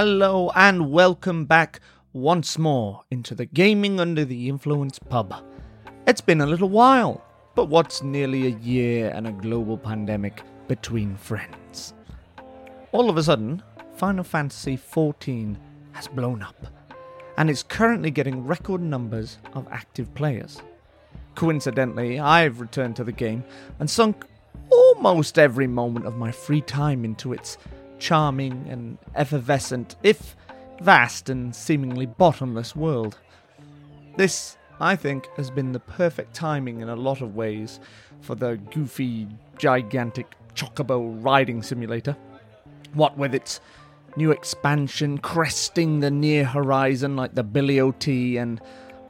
Hello and welcome back once more into the Gaming Under the Influence pub. It's been a little while, but what's nearly a year and a global pandemic between friends? All of a sudden, Final Fantasy XIV has blown up and is currently getting record numbers of active players. Coincidentally, I've returned to the game and sunk almost every moment of my free time into its charming and effervescent, if vast and seemingly bottomless world. This, I think, has been the perfect timing in a lot of ways for the goofy, gigantic chocobo riding simulator. What with its new expansion cresting the near horizon like the Billy O.T. and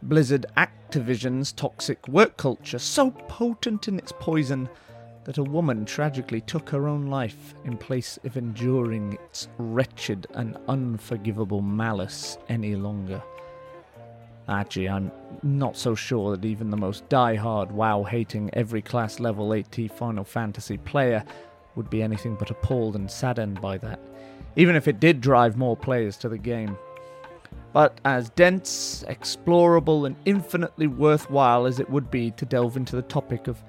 Blizzard Activision's toxic work culture, so potent in its poison that a woman tragically took her own life in place of enduring its wretched and unforgivable malice any longer. Actually, I'm not so sure that even the most die-hard WoW hating every class level 80 Final Fantasy player would be anything but appalled and saddened by that, even if it did drive more players to the game. But as dense, explorable, and infinitely worthwhile as it would be to delve into the topic of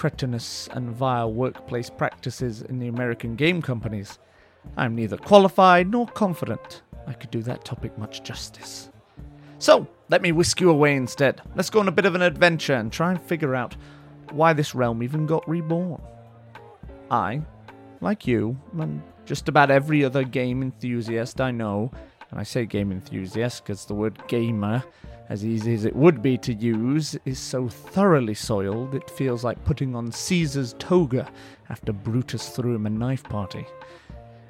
cretinous and vile workplace practices in the American game companies. I am neither qualified nor confident I could do that topic much justice. So, let me whisk you away instead. Let's go on a bit of an adventure and try and figure out why this realm even got reborn. I, like you, and just about every other game enthusiast I know, and I say game enthusiast because the word gamer as easy as it would be to use, is so thoroughly soiled it feels like putting on Caesar's toga after Brutus threw him a knife party.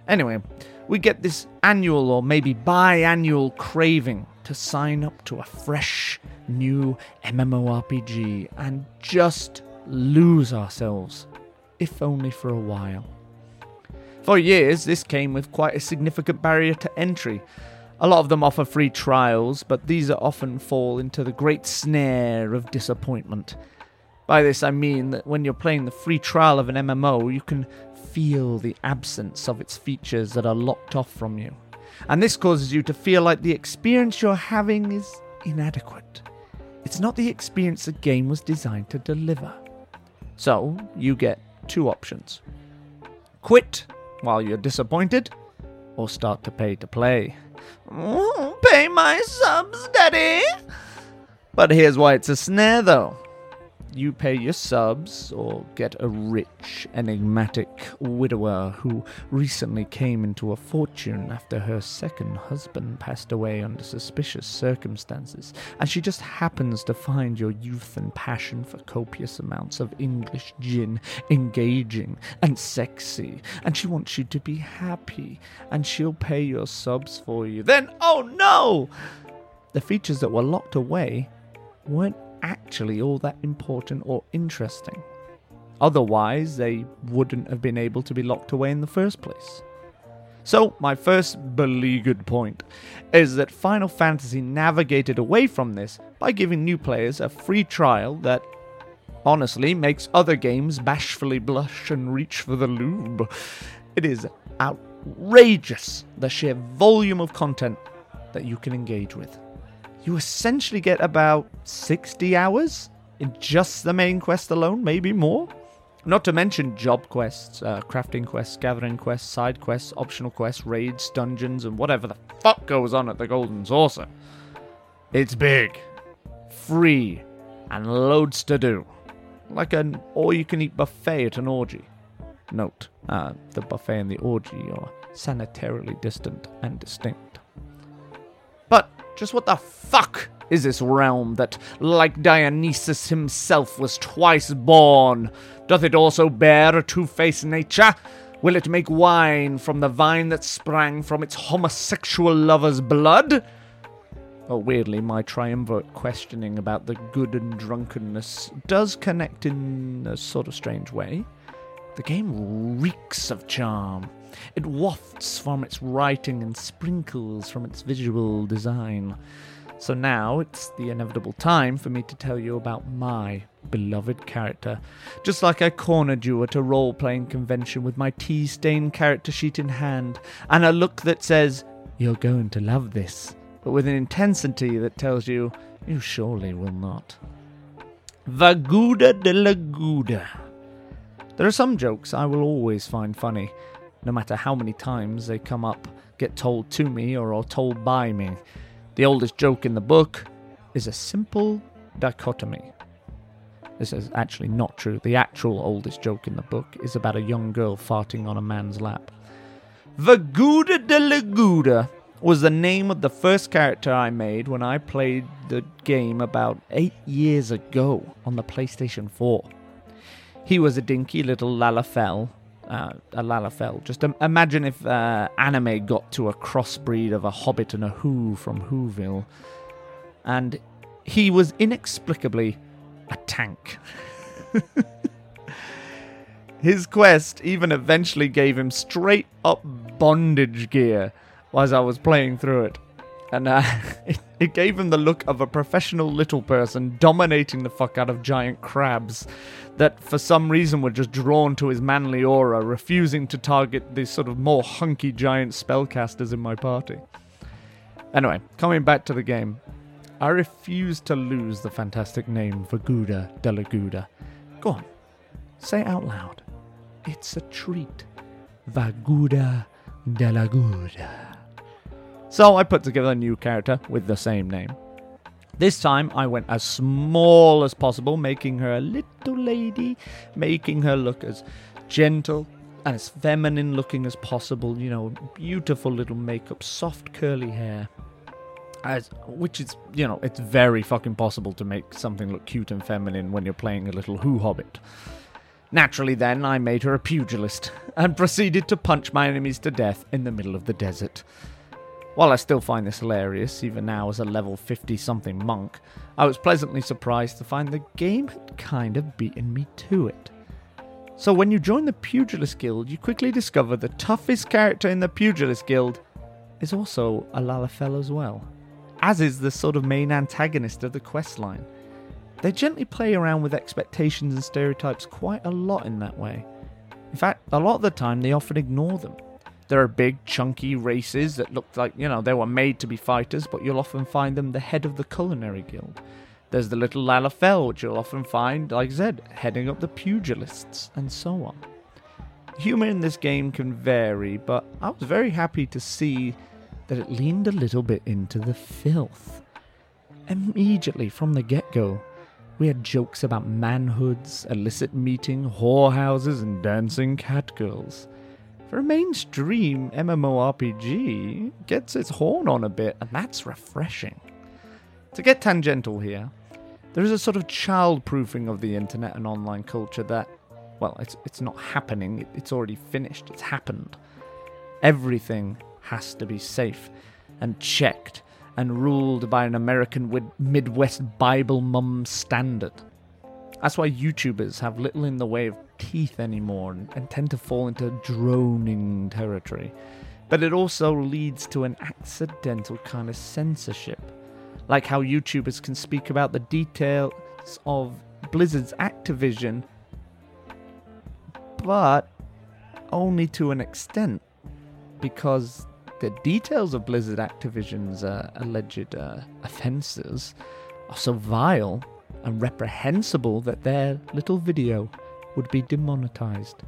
Anyway, we get this annual or maybe biannual craving to sign up to a fresh, new MMORPG and just lose ourselves, if only for a while. For years, this came with quite a significant barrier to entry, a lot of them offer free trials, but these often fall into the great snare of disappointment. By this I mean that when you're playing the free trial of an MMO, you can feel the absence of its features that are locked off from you. And this causes you to feel like the experience you're having is inadequate. It's not the experience the game was designed to deliver. So, you get two options quit while you're disappointed, or start to pay to play. Mm, pay my subs, Daddy! But here's why it's a snare, though you pay your subs or get a rich, enigmatic widower who recently came into a fortune after her second husband passed away under suspicious circumstances, and she just happens to find your youth and passion for copious amounts of English gin engaging and sexy, and she wants you to be happy, and she'll pay your subs for you. Then, oh no! The features that were locked away weren't actually all that important or interesting. Otherwise, they wouldn't have been able to be locked away in the first place. So, my first beleaguered point is that Final Fantasy navigated away from this by giving new players a free trial that honestly makes other games bashfully blush and reach for the lube. It is outrageous the sheer volume of content that you can engage with you essentially get about 60 hours in just the main quest alone, maybe more. Not to mention job quests, uh, crafting quests, gathering quests, side quests, optional quests, raids, dungeons, and whatever the fuck goes on at the Golden Saucer. It's big, free, and loads to do. Like an all you can eat buffet at an orgy. Note, uh, the buffet and the orgy are sanitarily distant and distinct. Just what the fuck is this realm that, like Dionysus himself, was twice born? Doth it also bear a two faced nature? Will it make wine from the vine that sprang from its homosexual lover's blood? Oh, weirdly, my triumvirate questioning about the good and drunkenness does connect in a sort of strange way. The game reeks of charm. It wafts from its writing and sprinkles from its visual design. So now it's the inevitable time for me to tell you about my beloved character. Just like I cornered you at a role playing convention with my tea stained character sheet in hand and a look that says, You're going to love this, but with an intensity that tells you you surely will not. Vaguda de la Gouda. There are some jokes I will always find funny, no matter how many times they come up, get told to me, or are told by me. The oldest joke in the book is a simple dichotomy. This is actually not true. The actual oldest joke in the book is about a young girl farting on a man's lap. Vaguda de la Gouda was the name of the first character I made when I played the game about eight years ago on the PlayStation 4. He was a dinky little Lalafell. Uh, a Lalafell. Just um, imagine if uh, anime got to a crossbreed of a hobbit and a Who from Whoville. And he was inexplicably a tank. His quest even eventually gave him straight up bondage gear as I was playing through it. And uh, it, it gave him the look of a professional little person dominating the fuck out of giant crabs that for some reason were just drawn to his manly aura, refusing to target the sort of more hunky giant spellcasters in my party. Anyway, coming back to the game, I refuse to lose the fantastic name Vaguda de la Gouda. Go on, say it out loud. It's a treat. Vaguda de la Gouda. So I put together a new character with the same name. This time I went as small as possible, making her a little lady, making her look as gentle and as feminine looking as possible. You know, beautiful little makeup, soft curly hair. As, which is, you know, it's very fucking possible to make something look cute and feminine when you're playing a little Who Hobbit. Naturally, then, I made her a pugilist and proceeded to punch my enemies to death in the middle of the desert. While I still find this hilarious, even now as a level 50 something monk, I was pleasantly surprised to find the game had kind of beaten me to it. So when you join the Pugilist Guild, you quickly discover the toughest character in the Pugilist Guild is also a Lalafell as well, as is the sort of main antagonist of the questline. They gently play around with expectations and stereotypes quite a lot in that way. In fact, a lot of the time they often ignore them. There are big, chunky races that look like, you know, they were made to be fighters, but you'll often find them the head of the culinary guild. There's the little Lalafell, which you'll often find, like said, heading up the pugilists, and so on. Humor in this game can vary, but I was very happy to see that it leaned a little bit into the filth. Immediately from the get go, we had jokes about manhoods, illicit meeting, whorehouses, and dancing catgirls for a mainstream MMORPG, gets its horn on a bit, and that's refreshing. To get tangential here, there is a sort of child-proofing of the internet and online culture that, well, it's it's not happening. it's already finished. It's happened. Everything has to be safe and checked and ruled by an American Midwest Bible mum standard. That's why YouTubers have little in the way of teeth anymore and, and tend to fall into droning territory. But it also leads to an accidental kind of censorship. Like how YouTubers can speak about the details of Blizzard's Activision, but only to an extent. Because the details of Blizzard Activision's uh, alleged uh, offences are so vile and reprehensible that their little video would be demonetized.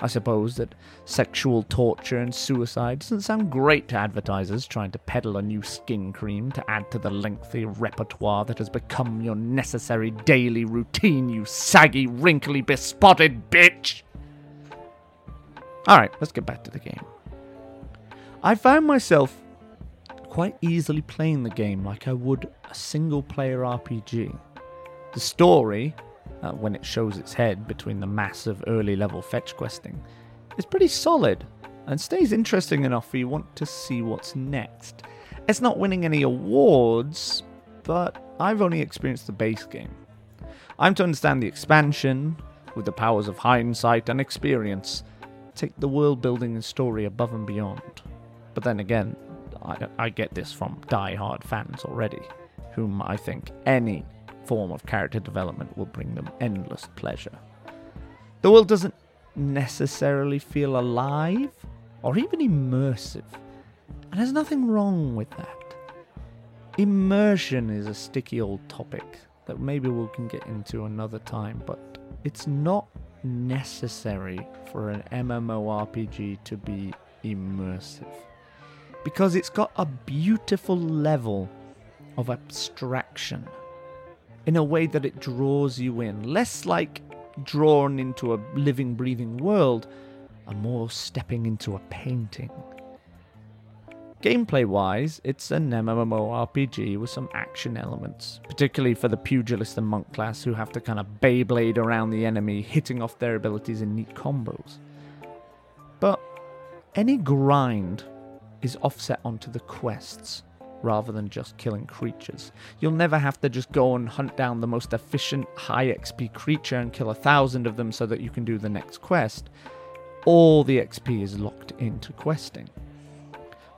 I suppose that sexual torture and suicide doesn't sound great to advertisers trying to peddle a new skin cream to add to the lengthy repertoire that has become your necessary daily routine, you saggy, wrinkly, bespotted bitch! Alright, let's get back to the game. I found myself quite easily playing the game like I would a single player RPG. The story, uh, when it shows its head between the mass of early level fetch questing, is pretty solid and stays interesting enough for you want to see what's next. It's not winning any awards, but I've only experienced the base game. I'm to understand the expansion, with the powers of hindsight and experience, take the world building and story above and beyond. But then again, I, I get this from die-hard fans already, whom I think any form of character development will bring them endless pleasure. The world doesn't necessarily feel alive or even immersive. And there's nothing wrong with that. Immersion is a sticky old topic that maybe we can get into another time, but it's not necessary for an MMORPG to be immersive. Because it's got a beautiful level of abstraction in a way that it draws you in, less like drawn into a living, breathing world, and more stepping into a painting. Gameplay wise, it's an MMORPG with some action elements, particularly for the pugilist and monk class who have to kind of Beyblade around the enemy, hitting off their abilities in neat combos. But any grind is offset onto the quests rather than just killing creatures. You'll never have to just go and hunt down the most efficient high XP creature and kill a thousand of them so that you can do the next quest. All the XP is locked into questing.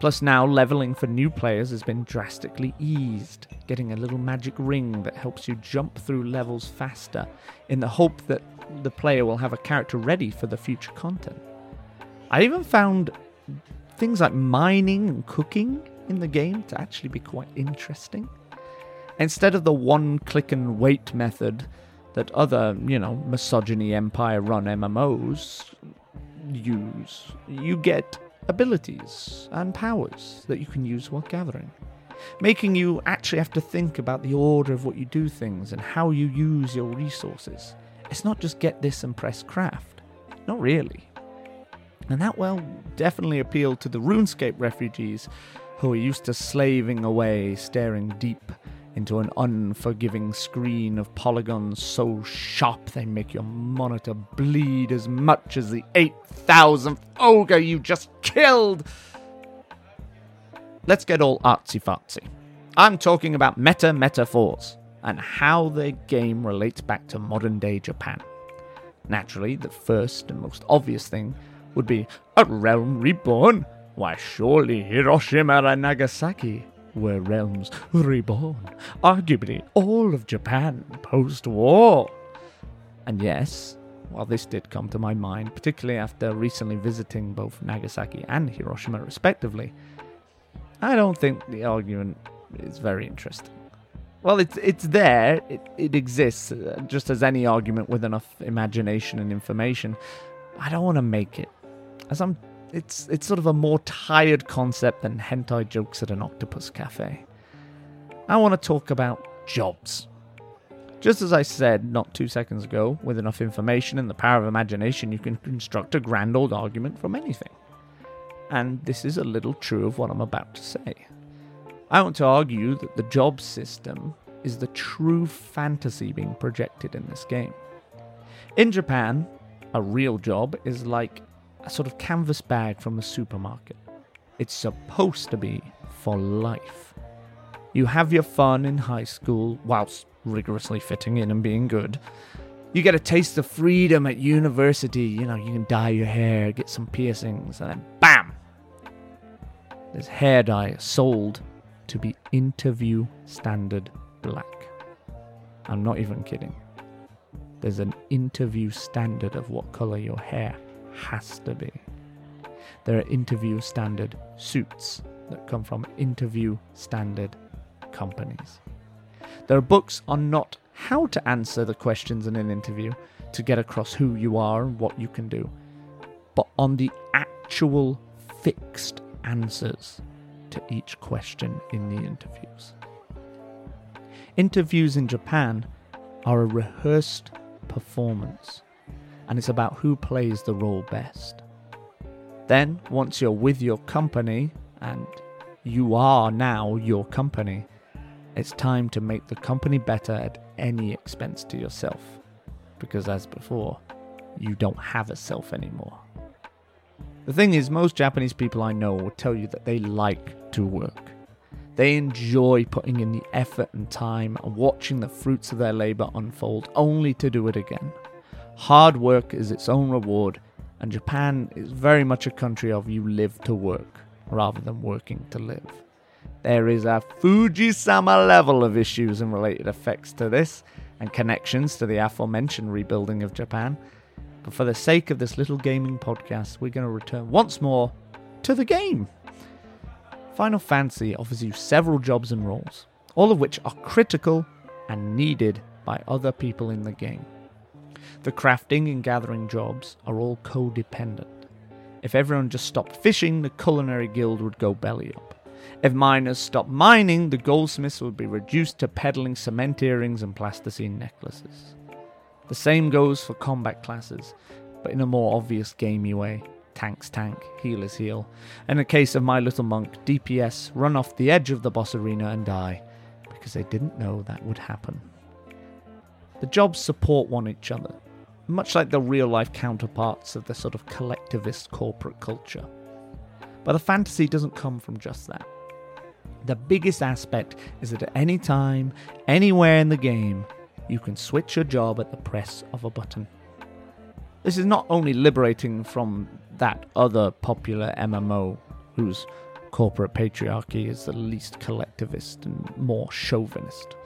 Plus, now leveling for new players has been drastically eased, getting a little magic ring that helps you jump through levels faster, in the hope that the player will have a character ready for the future content. I even found things like mining and cooking in the game to actually be quite interesting. Instead of the one click and wait method that other, you know, misogyny empire run MMOs use, you get abilities and powers that you can use while gathering, making you actually have to think about the order of what you do things and how you use your resources. It's not just get this and press craft. Not really. And that, well, definitely appealed to the RuneScape refugees who are used to slaving away, staring deep into an unforgiving screen of polygons so sharp they make your monitor bleed as much as the 8,000th ogre you just killed. Let's get all artsy fartsy. I'm talking about Meta Metaphors and how the game relates back to modern day Japan. Naturally, the first and most obvious thing would be a realm reborn. Why, surely Hiroshima and Nagasaki were realms reborn, arguably all of Japan post war. And yes, while this did come to my mind, particularly after recently visiting both Nagasaki and Hiroshima respectively, I don't think the argument is very interesting. Well, it's it's there, it, it exists, uh, just as any argument with enough imagination and information. I don't want to make it, as I'm it's it's sort of a more tired concept than hentai jokes at an octopus cafe. I want to talk about jobs. Just as I said not two seconds ago, with enough information and the power of imagination, you can construct a grand old argument from anything. And this is a little true of what I'm about to say. I want to argue that the job system is the true fantasy being projected in this game. In Japan, a real job is like a sort of canvas bag from the supermarket. It's supposed to be for life. You have your fun in high school whilst rigorously fitting in and being good. You get a taste of freedom at university. You know, you can dye your hair, get some piercings, and then BAM! There's hair dye sold to be interview standard black. I'm not even kidding. There's an interview standard of what color your hair has to be. There are interview standard suits that come from interview standard companies. There are books on not how to answer the questions in an interview to get across who you are and what you can do, but on the actual fixed answers to each question in the interviews. Interviews in Japan are a rehearsed performance and it's about who plays the role best. Then, once you're with your company, and you are now your company, it's time to make the company better at any expense to yourself. Because, as before, you don't have a self anymore. The thing is, most Japanese people I know will tell you that they like to work. They enjoy putting in the effort and time and watching the fruits of their labor unfold only to do it again. Hard work is its own reward, and Japan is very much a country of you live to work rather than working to live. There is a Fuji-sama level of issues and related effects to this, and connections to the aforementioned rebuilding of Japan. But for the sake of this little gaming podcast, we're going to return once more to the game. Final Fantasy offers you several jobs and roles, all of which are critical and needed by other people in the game. The crafting and gathering jobs are all codependent. If everyone just stopped fishing, the culinary guild would go belly up. If miners stopped mining, the goldsmiths would be reduced to peddling cement earrings and plasticine necklaces. The same goes for combat classes, but in a more obvious gamey way. Tanks tank, healers heal. In the case of my little monk, DPS run off the edge of the boss arena and die, because they didn't know that would happen. The jobs support one each other, much like the real life counterparts of the sort of collectivist corporate culture. But the fantasy doesn't come from just that. The biggest aspect is that at any time, anywhere in the game, you can switch your job at the press of a button. This is not only liberating from that other popular MMO whose corporate patriarchy is the least collectivist and more chauvinist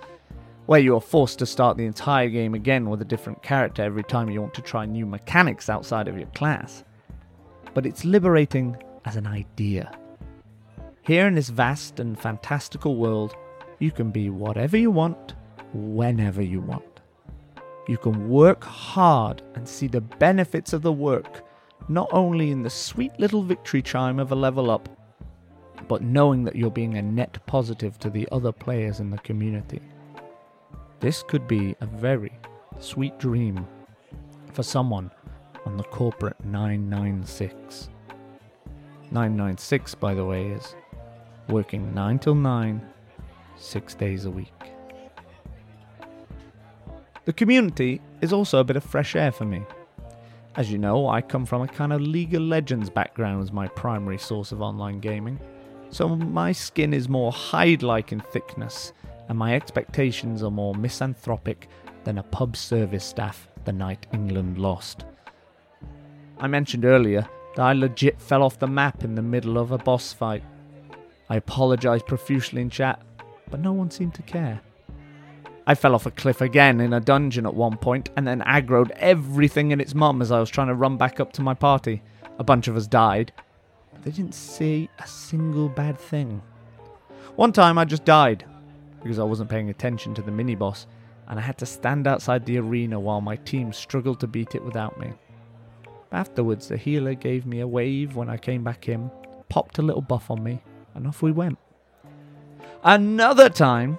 where you are forced to start the entire game again with a different character every time you want to try new mechanics outside of your class. But it's liberating as an idea. Here in this vast and fantastical world, you can be whatever you want, whenever you want. You can work hard and see the benefits of the work, not only in the sweet little victory chime of a level up, but knowing that you're being a net positive to the other players in the community. This could be a very sweet dream for someone on the corporate 996. 996, by the way, is working 9 till 9, 6 days a week. The community is also a bit of fresh air for me. As you know, I come from a kind of League of Legends background as my primary source of online gaming, so my skin is more hide like in thickness and my expectations are more misanthropic than a pub service staff the night England lost. I mentioned earlier that I legit fell off the map in the middle of a boss fight. I apologised profusely in chat, but no one seemed to care. I fell off a cliff again in a dungeon at one point and then aggroed everything in its mum as I was trying to run back up to my party. A bunch of us died, but they didn't see a single bad thing. One time I just died, because I wasn't paying attention to the mini boss, and I had to stand outside the arena while my team struggled to beat it without me. Afterwards, the healer gave me a wave when I came back in, popped a little buff on me, and off we went. Another time,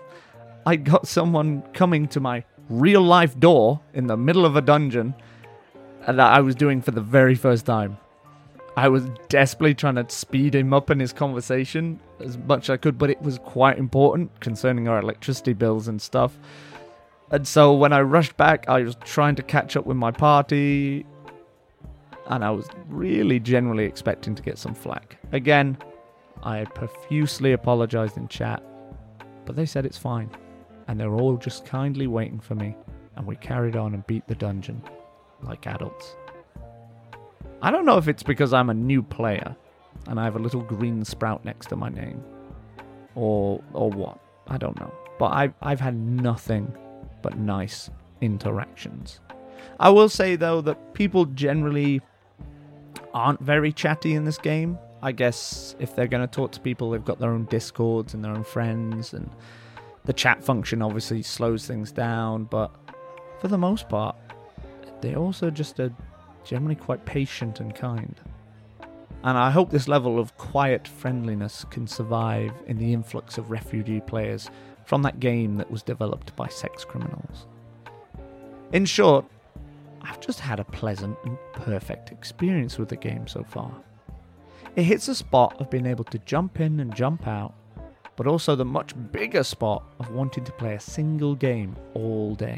I got someone coming to my real life door in the middle of a dungeon that I was doing for the very first time. I was desperately trying to speed him up in his conversation as much as I could, but it was quite important concerning our electricity bills and stuff. And so when I rushed back, I was trying to catch up with my party, and I was really generally expecting to get some flack. Again, I profusely apologized in chat, but they said it's fine, and they're all just kindly waiting for me, and we carried on and beat the dungeon like adults. I don't know if it's because I'm a new player and I have a little green sprout next to my name or or what. I don't know. But I've I've had nothing but nice interactions. I will say though that people generally aren't very chatty in this game. I guess if they're going to talk to people, they've got their own discords and their own friends, and the chat function obviously slows things down. But for the most part, they're also just a generally quite patient and kind. And I hope this level of quiet friendliness can survive in the influx of refugee players from that game that was developed by sex criminals. In short, I've just had a pleasant and perfect experience with the game so far. It hits a spot of being able to jump in and jump out, but also the much bigger spot of wanting to play a single game all day.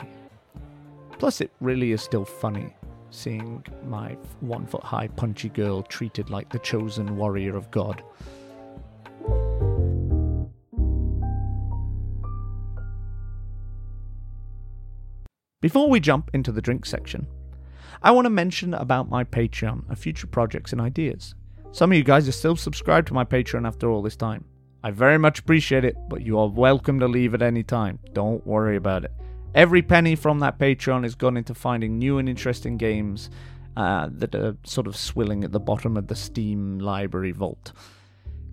Plus, it really is still funny seeing my one foot high punchy girl treated like the chosen warrior of God. Before we jump into the drink section, I want to mention about my Patreon and future projects and ideas. Some of you guys are still subscribed to my Patreon after all this time. I very much appreciate it, but you are welcome to leave at any time. Don't worry about it. Every penny from that Patreon is gone into finding new and interesting games uh, that are sort of swilling at the bottom of the Steam library vault.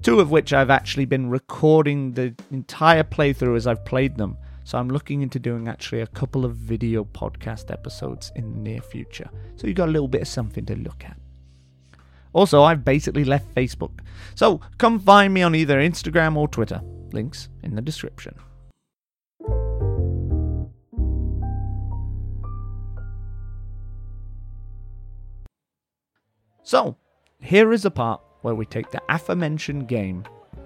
Two of which I've actually been recording the entire playthrough as I've played them. So I'm looking into doing actually a couple of video podcast episodes in the near future. So you've got a little bit of something to look at. Also, I've basically left Facebook. So come find me on either Instagram or Twitter. Links in the description. So, here is a part where we take the aforementioned game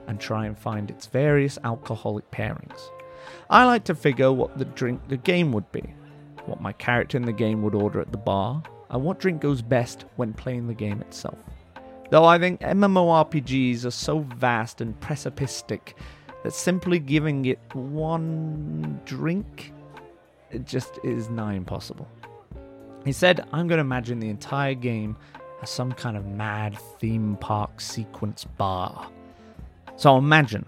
and try and find its various alcoholic pairings. I like to figure what the drink the game would be, what my character in the game would order at the bar, and what drink goes best when playing the game itself. Though I think MMORPGs are so vast and precipicistic that simply giving it one drink it just is nigh impossible. He said, I'm going to imagine the entire game some kind of mad theme park sequence bar. So imagine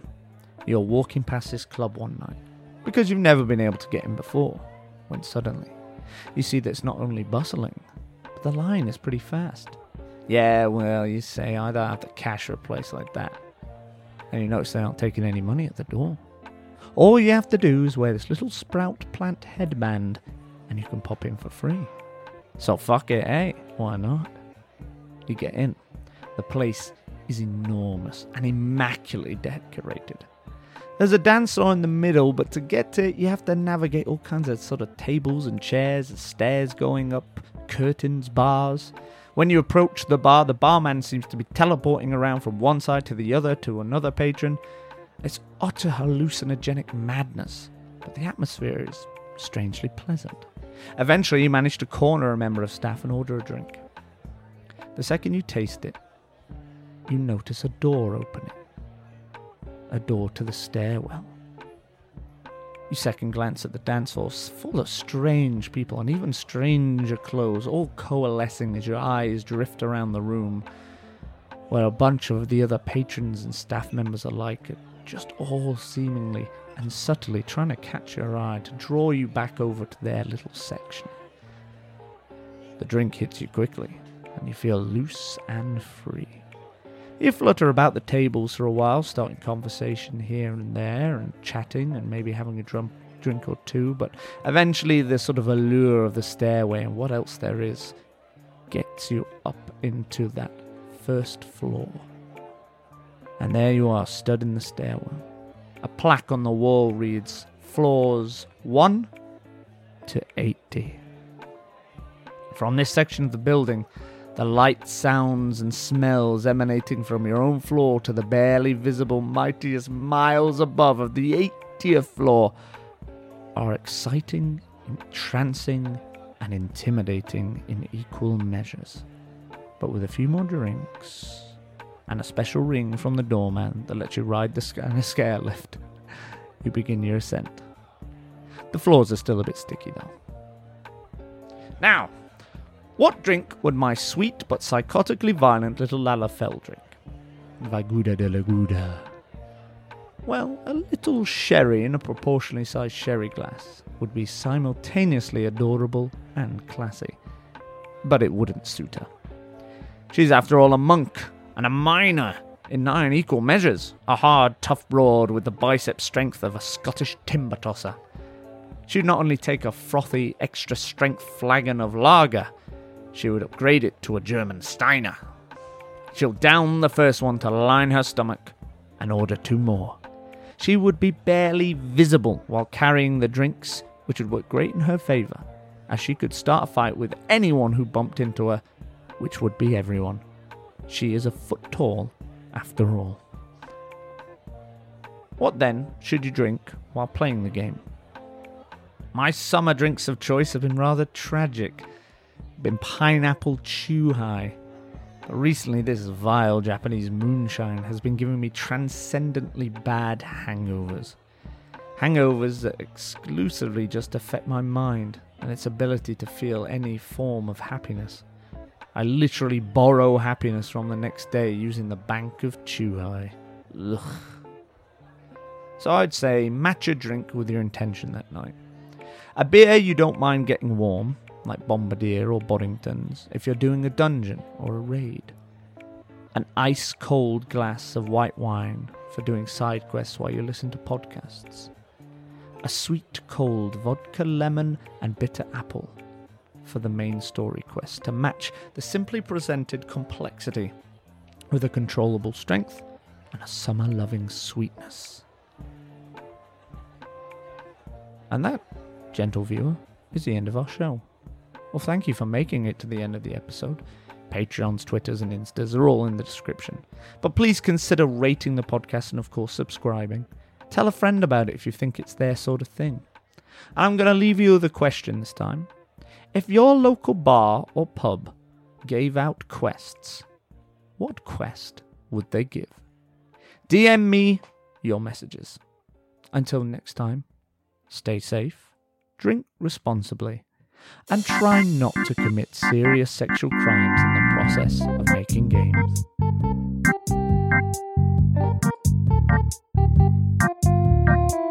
you're walking past this club one night because you've never been able to get in before, when suddenly you see that it's not only bustling, but the line is pretty fast. Yeah, well, you say, I don't have the cash for a place like that. And you notice they aren't taking any money at the door. All you have to do is wear this little sprout plant headband and you can pop in for free. So fuck it, eh? Why not? You get in. The place is enormous and immaculately decorated. There's a dance floor in the middle, but to get to it, you have to navigate all kinds of sort of tables and chairs, and stairs going up, curtains, bars. When you approach the bar, the barman seems to be teleporting around from one side to the other to another patron. It's utter hallucinogenic madness, but the atmosphere is strangely pleasant. Eventually, you manage to corner a member of staff and order a drink. The second you taste it, you notice a door opening a door to the stairwell. You second glance at the dance floor, full of strange people and even stranger clothes, all coalescing as your eyes drift around the room, where a bunch of the other patrons and staff members alike are just all seemingly and subtly trying to catch your eye to draw you back over to their little section. The drink hits you quickly, and you feel loose and free. You flutter about the tables for a while, starting conversation here and there, and chatting, and maybe having a drum, drink or two, but eventually the sort of allure of the stairway and what else there is gets you up into that first floor. And there you are, stood in the stairwell. A plaque on the wall reads Floors 1 to 80. From this section of the building, the light sounds and smells emanating from your own floor to the barely visible mightiest miles above of the 80th floor are exciting, entrancing, and intimidating in equal measures. But with a few more drinks and a special ring from the doorman that lets you ride the scale lift, you begin your ascent. The floors are still a bit sticky though. Now, what drink would my sweet but psychotically violent little Lalafell drink? Vaguda de la Gouda. Well, a little sherry in a proportionally sized sherry glass would be simultaneously adorable and classy. But it wouldn't suit her. She's, after all, a monk and a miner in nine equal measures, a hard, tough broad with the bicep strength of a Scottish timber tosser. She'd not only take a frothy, extra strength flagon of lager, she would upgrade it to a German Steiner. She'll down the first one to line her stomach and order two more. She would be barely visible while carrying the drinks, which would work great in her favour, as she could start a fight with anyone who bumped into her, which would be everyone. She is a foot tall, after all. What then should you drink while playing the game? My summer drinks of choice have been rather tragic been pineapple Chūhai. But recently, this vile Japanese moonshine has been giving me transcendently bad hangovers. Hangovers that exclusively just affect my mind and its ability to feel any form of happiness. I literally borrow happiness from the next day using the bank of Chūhai. Ugh. So I'd say match a drink with your intention that night. A beer you don't mind getting warm, like Bombardier or Boddington's, if you're doing a dungeon or a raid. an ice cold glass of white wine for doing side quests while you listen to podcasts, a sweet cold vodka lemon and bitter apple for the main story quest to match the simply presented complexity with a controllable strength and a summer loving sweetness. And that, gentle viewer, is the end of our show. Well, thank you for making it to the end of the episode. Patreons, Twitters, and Instas are all in the description. But please consider rating the podcast and, of course, subscribing. Tell a friend about it if you think it's their sort of thing. And I'm going to leave you with a question this time. If your local bar or pub gave out quests, what quest would they give? DM me your messages. Until next time, stay safe, drink responsibly, and try not to commit serious sexual crimes in the process of making games. Thank you.